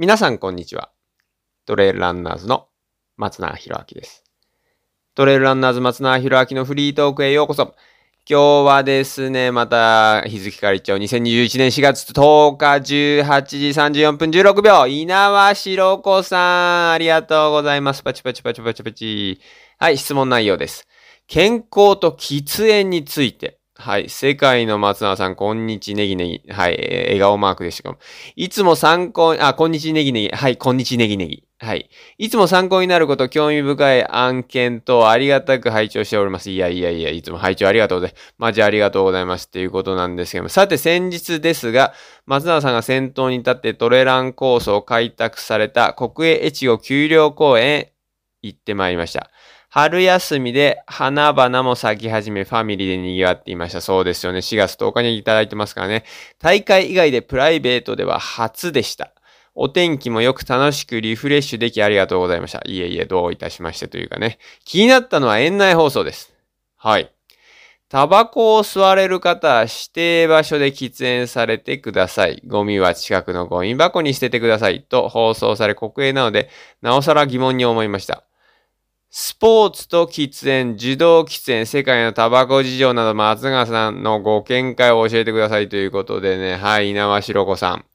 皆さんこんにちは。トレイルランナーズの松永博明です。トレイルランナーズ松永博明のフリートークへようこそ。今日はですね、また日付からいっちゃう2021年4月10日18時34分16秒。稲葉ろ子さん、ありがとうございます。パチパチパチパチパチ。はい、質問内容です。健康と喫煙について。はい。世界の松永さん、こんにちネギネギ。はいえ。笑顔マークでしたかもいつも参考に、あ、こんにちネギネギ。はい。こんにちネギネギ。はい。いつも参考になること、興味深い案件とありがたく拝聴しております。いやいやいや、いつも拝聴ありがとうございます。マジありがとうございます。っていうことなんですけども。さて、先日ですが、松永さんが先頭に立ってトレランコースを開拓された国営越後丘陵公園へ行ってまいりました。春休みで花々も咲き始めファミリーで賑わっていました。そうですよね。4月10日にいただいてますからね。大会以外でプライベートでは初でした。お天気もよく楽しくリフレッシュできありがとうございました。いえいえ、どういたしましてというかね。気になったのは園内放送です。はい。タバコを吸われる方は指定場所で喫煙されてください。ゴミは近くのゴミ箱に捨ててください。と放送され国営なので、なおさら疑問に思いました。スポーツと喫煙、受動喫煙、世界のタバコ事情など松川さんのご見解を教えてくださいということでね、はい、稲葉白子さん。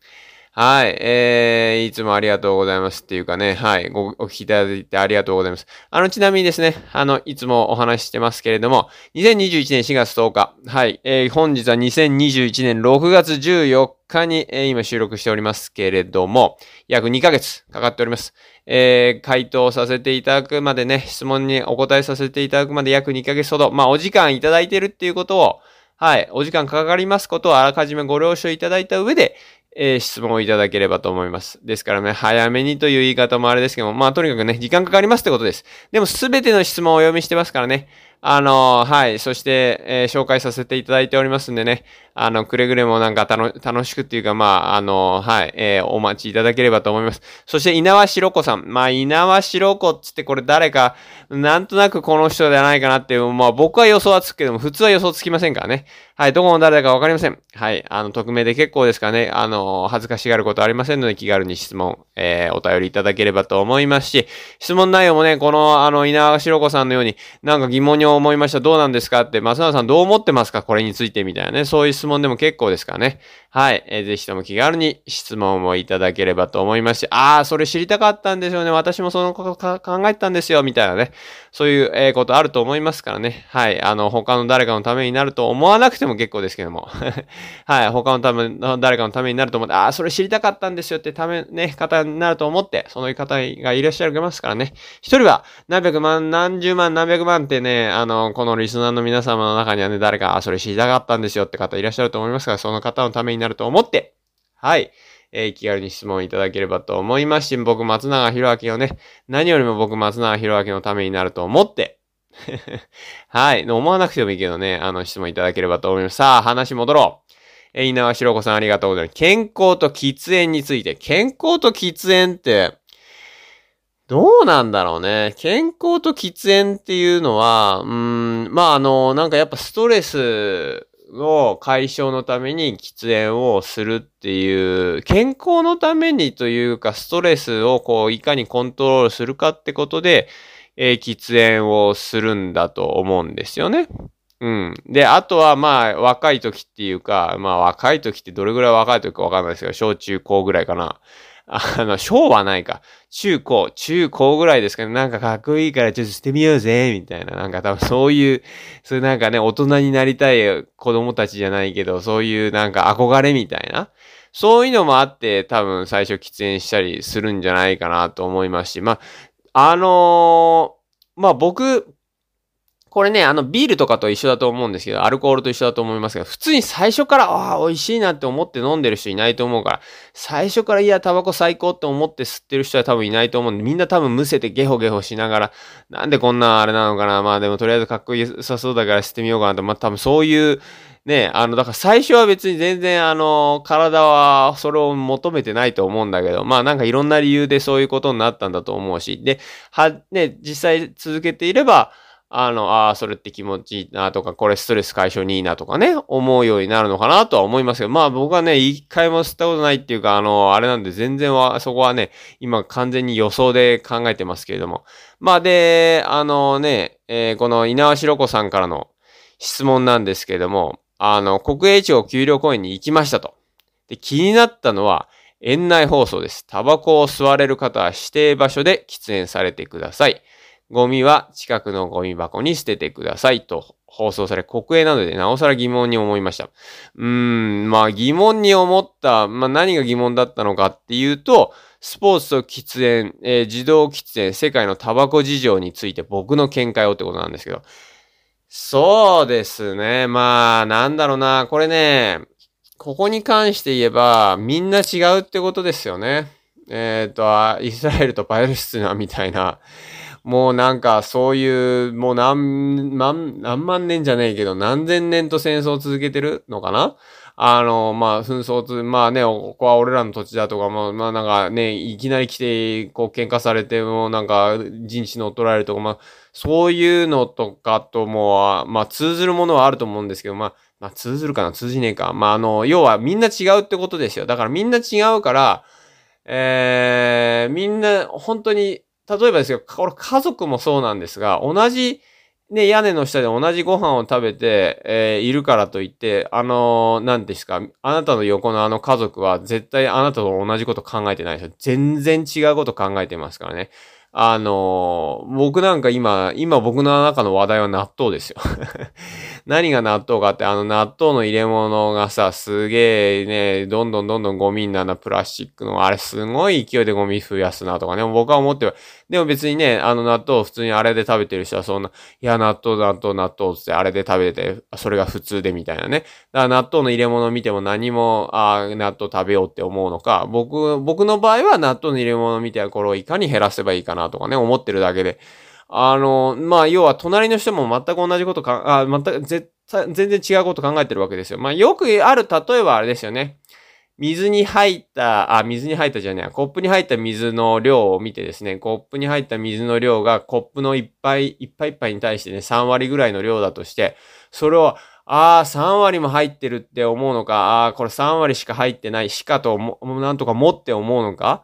はい、えー、いつもありがとうございますっていうかね、はい、ご、お聞きいただいてありがとうございます。あの、ちなみにですね、あの、いつもお話ししてますけれども、2021年4月10日、はい、えー、本日は2021年6月14日に、えー、今収録しておりますけれども、約2ヶ月かかっております。えー、回答させていただくまでね、質問にお答えさせていただくまで約2ヶ月ほど、まあ、お時間いただいてるっていうことを、はい、お時間かかりますことをあらかじめご了承いただいた上で、えー、質問をいただければと思います。ですからね、早めにという言い方もあれですけども、まあとにかくね、時間かかりますってことです。でもすべての質問をお読みしてますからね、あの、はい。そして、えー、紹介させていただいておりますんでね。あの、くれぐれもなんか楽しくっていうか、まあ、あの、はい。えー、お待ちいただければと思います。そして、稲葉ろ子さん。まあ、稲葉ろ子っつってこれ誰か、なんとなくこの人じゃないかなっていう、まあ、僕は予想はつくけども、普通は予想つきませんからね。はい。どこの誰だかわかりません。はい。あの、匿名で結構ですかね。あの、恥ずかしがることありませんので、気軽に質問、えー、お便りいただければと思いますし、質問内容もね、この、あの、稲葉ろ子さんのように、なんか疑問に思いました。どうなんですかって、松永さんどう思ってますか？これについてみたいなね。そういう質問でも結構ですからね。はい。えー、ぜひとも気軽に質問をいただければと思いますし、ああ、それ知りたかったんでしょうね。私もそのこと考えてたんですよ、みたいなね。そういう、えー、ことあると思いますからね。はい。あの、他の誰かのためになると思わなくても結構ですけども。はい。他のための、誰かのためになると思って、ああ、それ知りたかったんですよってため、ね、方になると思って、そういう方がいらっしゃるけますからね。一人は何百万、何十万、何百万ってね、あの、このリスナーの皆様の中にはね、誰か、あ、それ知りたかったんですよって方いらっしゃしゃると思いますから、その方のためになると思って、はい。えー、気軽に質問いただければと思いますし、僕、松永博明をね、何よりも僕、松永博明のためになると思って、はい。思わなくてもいいけどね、あの、質問いただければと思います。さあ、話戻ろう。えー、稲葉ろ子さんありがとうございます。健康と喫煙について。健康と喫煙って、どうなんだろうね。健康と喫煙っていうのは、うん、まあ、あの、なんかやっぱストレスを解消のために喫煙をするっていう、健康のためにというか、ストレスをこう、いかにコントロールするかってことで、えー、喫煙をするんだと思うんですよね。うん。で、あとはまあ、若い時っていうか、まあ若い時ってどれぐらい若い時かわかんないですけど、小中高ぐらいかな。あの、小はないか。中高、中高ぐらいですかね。なんかかっこいいからちょっとしてみようぜ、みたいな。なんか多分そういう、そういうなんかね、大人になりたい子供たちじゃないけど、そういうなんか憧れみたいな。そういうのもあって、多分最初喫煙したりするんじゃないかなと思いますし、まあ、あのー、まあ僕、これね、あの、ビールとかと一緒だと思うんですけど、アルコールと一緒だと思いますが、普通に最初から、ああ、美味しいなって思って飲んでる人いないと思うから、最初からいや、タバコ最高って思って吸ってる人は多分いないと思うんで、みんな多分むせてゲホゲホしながら、なんでこんなあれなのかな、まあでもとりあえずかっこよさそうだから吸ってみようかなと、まあ多分そういう、ね、あの、だから最初は別に全然あの、体はそれを求めてないと思うんだけど、まあなんかいろんな理由でそういうことになったんだと思うし、で、は、ね、実際続けていれば、あの、ああ、それって気持ちいいなとか、これストレス解消にいいなとかね、思うようになるのかなとは思いますけど、まあ僕はね、一回も吸ったことないっていうか、あの、あれなんで全然は、そこはね、今完全に予想で考えてますけれども。まあで、あのね、えー、この稲橋ロコさんからの質問なんですけれども、あの、国営庁給料公園に行きましたと。で、気になったのは、園内放送です。タバコを吸われる方は指定場所で喫煙されてください。ゴミは近くのゴミ箱に捨ててくださいと放送され、国営なのでなおさら疑問に思いました。うーん、まあ疑問に思った、まあ何が疑問だったのかっていうと、スポーツと喫煙、えー、自動喫煙、世界のタバコ事情について僕の見解をってことなんですけど。そうですね。まあ、なんだろうな。これね、ここに関して言えば、みんな違うってことですよね。えっ、ー、と、イスラエルとパレスチナみたいな。もうなんかそういう、もう何、何、何万年じゃねえけど、何千年と戦争を続けてるのかな？あの、まあ、紛争つ、まあね、ここは俺らの土地だとか、まあ、まあなんかね、いきなり来て、こう喧嘩されて、もうなんか人種乗っ取られるとか、まあ、そういうのとかとも、まあ通ずるものはあると思うんですけど、まあ、まあ通ずるかな？通じねえか？まああの、要はみんな違うってことですよ。だからみんな違うから、えー、みんな本当に例えばですよ、これ家族もそうなんですが、同じ、ね、屋根の下で同じご飯を食べて、えー、いるからといって、あのー、何ですか、あなたの横のあの家族は絶対あなたと同じこと考えてないですよ。全然違うこと考えてますからね。あのー、僕なんか今、今僕の中の話題は納豆ですよ。何が納豆かって、あの納豆の入れ物がさ、すげえね、どんどんどんどんゴミになるな、プラスチックの、あれすごい勢いでゴミ増やすなとかね、僕は思ってる。でも別にね、あの納豆普通にあれで食べてる人はそんな、いや、納豆、納豆、納豆ってあれで食べて、それが普通でみたいなね。だから納豆の入れ物を見ても何も、あ納豆食べようって思うのか、僕、僕の場合は納豆の入れ物を見てこれをいかに減らせばいいかなとかね、思ってるだけで。あの、まあ、要は隣の人も全く同じことか、あ、全く、絶対、全然違うこと考えてるわけですよ。まあ、よくある例えばあれですよね。水に入った、あ、水に入ったじゃねえ、コップに入った水の量を見てですね、コップに入った水の量がコップのいっぱいいっぱいいっぱいに対してね、3割ぐらいの量だとして、それを、ああ、3割も入ってるって思うのか、ああ、これ3割しか入ってないしかと、もなんとかもって思うのか、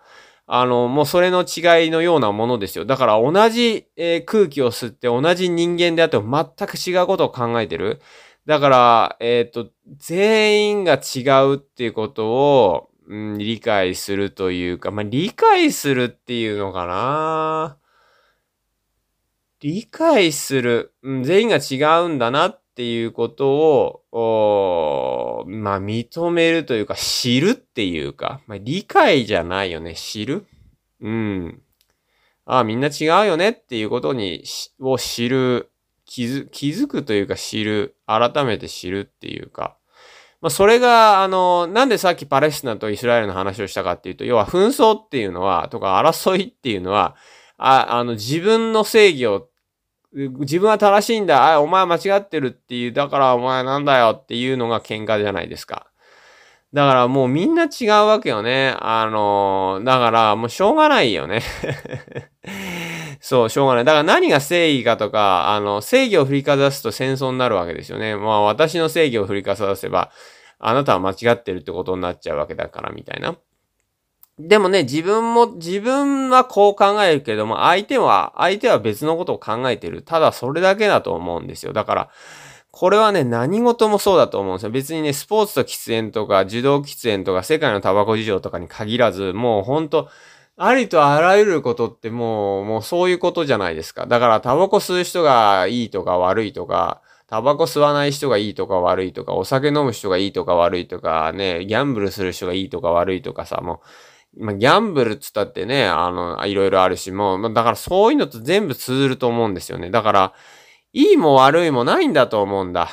あの、もうそれの違いのようなものですよ。だから同じ、えー、空気を吸って同じ人間であっても全く違うことを考えてる。だから、えっ、ー、と、全員が違うっていうことを、うん、理解するというか、まあ、理解するっていうのかな理解する、うん、全員が違うんだなっっていうことを、まあ、認めるというか、知るっていうか、まあ、理解じゃないよね、知る？うん。ああ、みんな違うよねっていうことに、を知る、気づ、気づくというか知る、改めて知るっていうか、まあ、それが、あの、なんでさっきパレスチナとイスラエルの話をしたかっていうと、要は紛争っていうのは、とか争いっていうのは、あ、あの、自分の正義を自分は正しいんだ。あ、お前間違ってるっていう、だからお前なんだよっていうのが喧嘩じゃないですか。だからもうみんな違うわけよね。あの、だからもうしょうがないよね。そう、しょうがない。だから何が正義かとか、あの、正義を振りかざすと戦争になるわけですよね。まあ私の正義を振りかざせば、あなたは間違ってるってことになっちゃうわけだから、みたいな。でもね、自分も、自分はこう考えるけども、相手は、相手は別のことを考えてる。ただそれだけだと思うんですよ。だから、これはね、何事もそうだと思うんですよ。別にね、スポーツと喫煙とか、受動喫煙とか、世界のタバコ事情とかに限らず、もうほんと、ありとあらゆることってもう、もうそういうことじゃないですか。だから、タバコ吸う人がいいとか悪いとか、タバコ吸わない人がいいとか悪いとか、お酒飲む人がいいとか悪いとか、ね、ギャンブルする人がいいとか悪いとかさ、もう、まあ、ギャンブルっつったってね、あの、いろいろあるし、もう、まあ、だからそういうのと全部通ずると思うんですよね。だから、いいも悪いもないんだと思うんだ。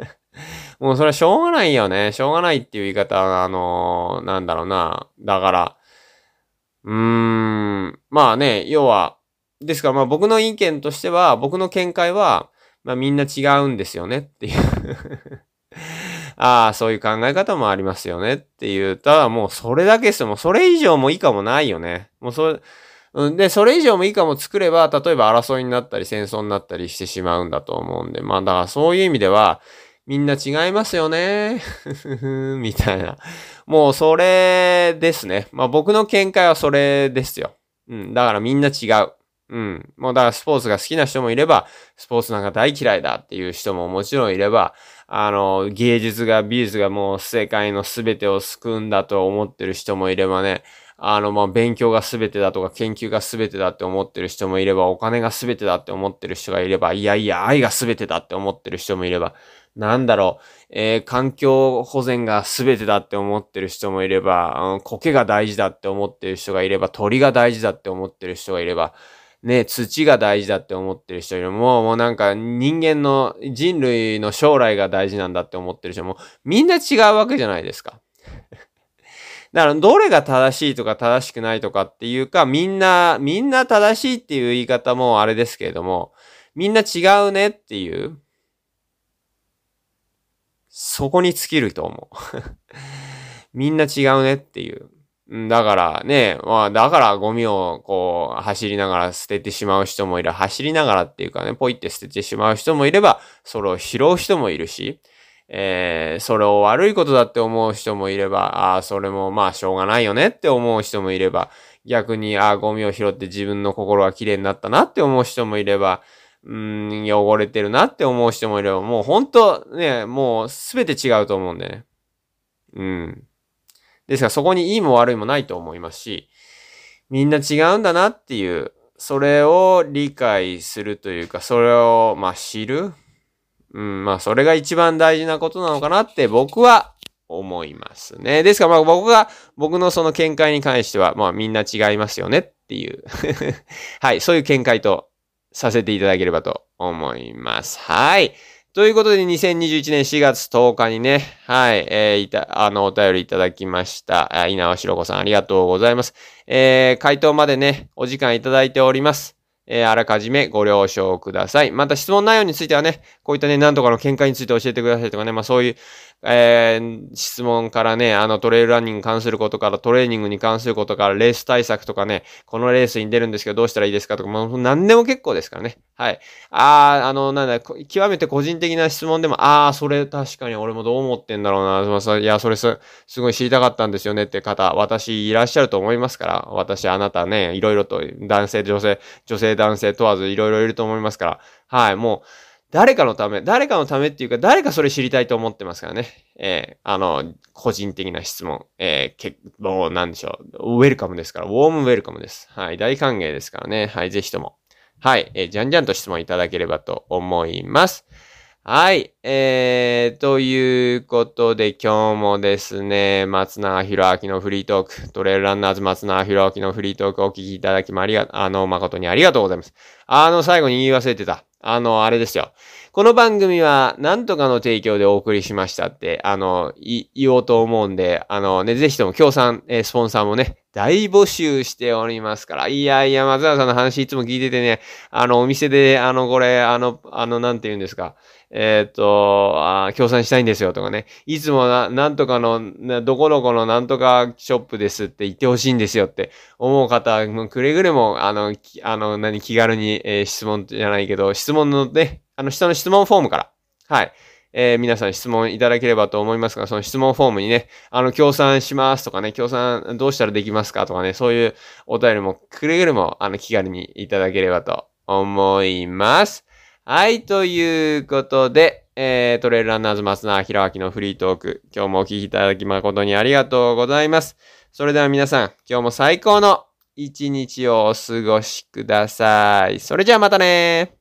もうそれはしょうがないよね。しょうがないっていう言い方は、あのー、なんだろうな。だから、うーん、まあね、要は、ですからまあ僕の意見としては、僕の見解は、まあみんな違うんですよねっていうああ、そういう考え方もありますよねって言ったら、もうそれだけですよ。もうそれ以上も以下もないよね。もうそれ、うん、で、それ以上も以下も作れば、例えば争いになったり戦争になったりしてしまうんだと思うんで、まあだからそういう意味では、みんな違いますよね。みたいな。もうそれですね。まあ僕の見解はそれですよ。うん。だからみんな違う。うん。もうだからスポーツが好きな人もいれば、スポーツなんか大嫌いだっていう人ももちろんいれば、あの、芸術が、美術がもう世界の全てを救うんだと思ってる人もいればね、あの、まあ、勉強が全てだとか、研究が全てだって思ってる人もいれば、お金が全てだって思ってる人がいれば、いやいや、愛が全てだって思ってる人もいれば、なんだろう、えー、環境保全が全てだって思ってる人もいれば、うん、苔が大事だって思ってる人がいれば、鳥が大事だって思ってる人がいれば、ね、土が大事だって思ってる人よりも、もうなんか人間の、人類の将来が大事なんだって思ってる人も、みんな違うわけじゃないですか。だから、どれが正しいとか正しくないとかっていうか、みんな、みんな正しいっていう言い方もあれですけれども、みんな違うねっていう、そこに尽きると思う。みんな違うねっていう。だからね、まあ、だからゴミをこう、走りながら捨ててしまう人もいる。走りながらっていうかね、ポイって捨ててしまう人もいれば、それを拾う人もいるし、えー、それを悪いことだって思う人もいれば、ああ、それもまあしょうがないよねって思う人もいれば、逆に、ああ、ゴミを拾って自分の心が綺麗になったなって思う人もいれば、うん、汚れてるなって思う人もいれば、もう本当ね、もうすべて違うと思うんでね。うん。ですからそこにいいも悪いもないと思いますし、みんな違うんだなっていう、それを理解するというか、それを、まあ知るうん、まあ、それが一番大事なことなのかなって僕は思いますね。ですから、まあ僕が、僕のその見解に関しては、まあみんな違いますよねっていう はい、そういう見解とさせていただければと思います。はい。ということで、2021年4月10日にね、はい、えー、いた、あの、お便りいただきました。稲葉しろこさん、ありがとうございます。えー、回答までね、お時間いただいております。えー、あらかじめご了承ください。また質問内容についてはね、こういったね、なんとかの見解について教えてくださいとかね、まあそういう、えー、質問からね、あのトレイルランニングに関することから、トレーニングに関することから、レース対策とかね、このレースに出るんですけどどうしたらいいですかとか、もう何でも結構ですからね。はい。ああ、あの、なんだ、極めて個人的な質問でも、ああ、それ確かに俺もどう思ってんだろうな。まあ、いや、それす、すごい知りたかったんですよねって方、私いらっしゃると思いますから、私、あなたね、いろいろと男性、女性、女性、男性問わずいろいろいると思いますから、はい、もう、誰かのため、誰かのためっていうか、誰かそれ知りたいと思ってますからね。えー、あの、個人的な質問、えー、け、もう、なんでしょう。ウェルカムですから、ウォームウェルカムです。はい、大歓迎ですからね。はい、ぜひとも。はい、えー、じゃんじゃんと質問いただければと思います。はい。えー、ということで今日もですね、松永博明のフリートーク、トレイルランナーズ松永博明のフリートークをお聞きいただきまありが、あの、誠にありがとうございます。あの、最後に言い忘れてた。あの、あれですよ。この番組は、なんとかの提供でお送りしましたって、あの、言おうと思うんで、あのね、ぜひとも協賛、えー、スポンサーもね、大募集しておりますから。いやいや、松原さんの話いつも聞いててね、あの、お店で、あの、これ、あの、あの、なんて言うんですか。えっ、ー、と、あ協賛したいんですよとかね。いつもな、なんとかの、どこどこのなんとかショップですって言ってほしいんですよって思う方、もうくれぐれも、あの、あの、何、気軽に、えー、質問じゃないけど、質問のね、あの、下の質問フォームから、はい。えー、皆さん質問いただければと思いますが、その質問フォームにね、あの、協賛しますとかね、協賛どうしたらできますかとかね、そういうお便りもくれぐれも、あの、気軽にいただければと思います。はい、ということで、えー、トレイルランナーズ松永弘明のフリートーク、今日もお聞きいただき誠にありがとうございます。それでは皆さん、今日も最高の一日をお過ごしください。それじゃあまたね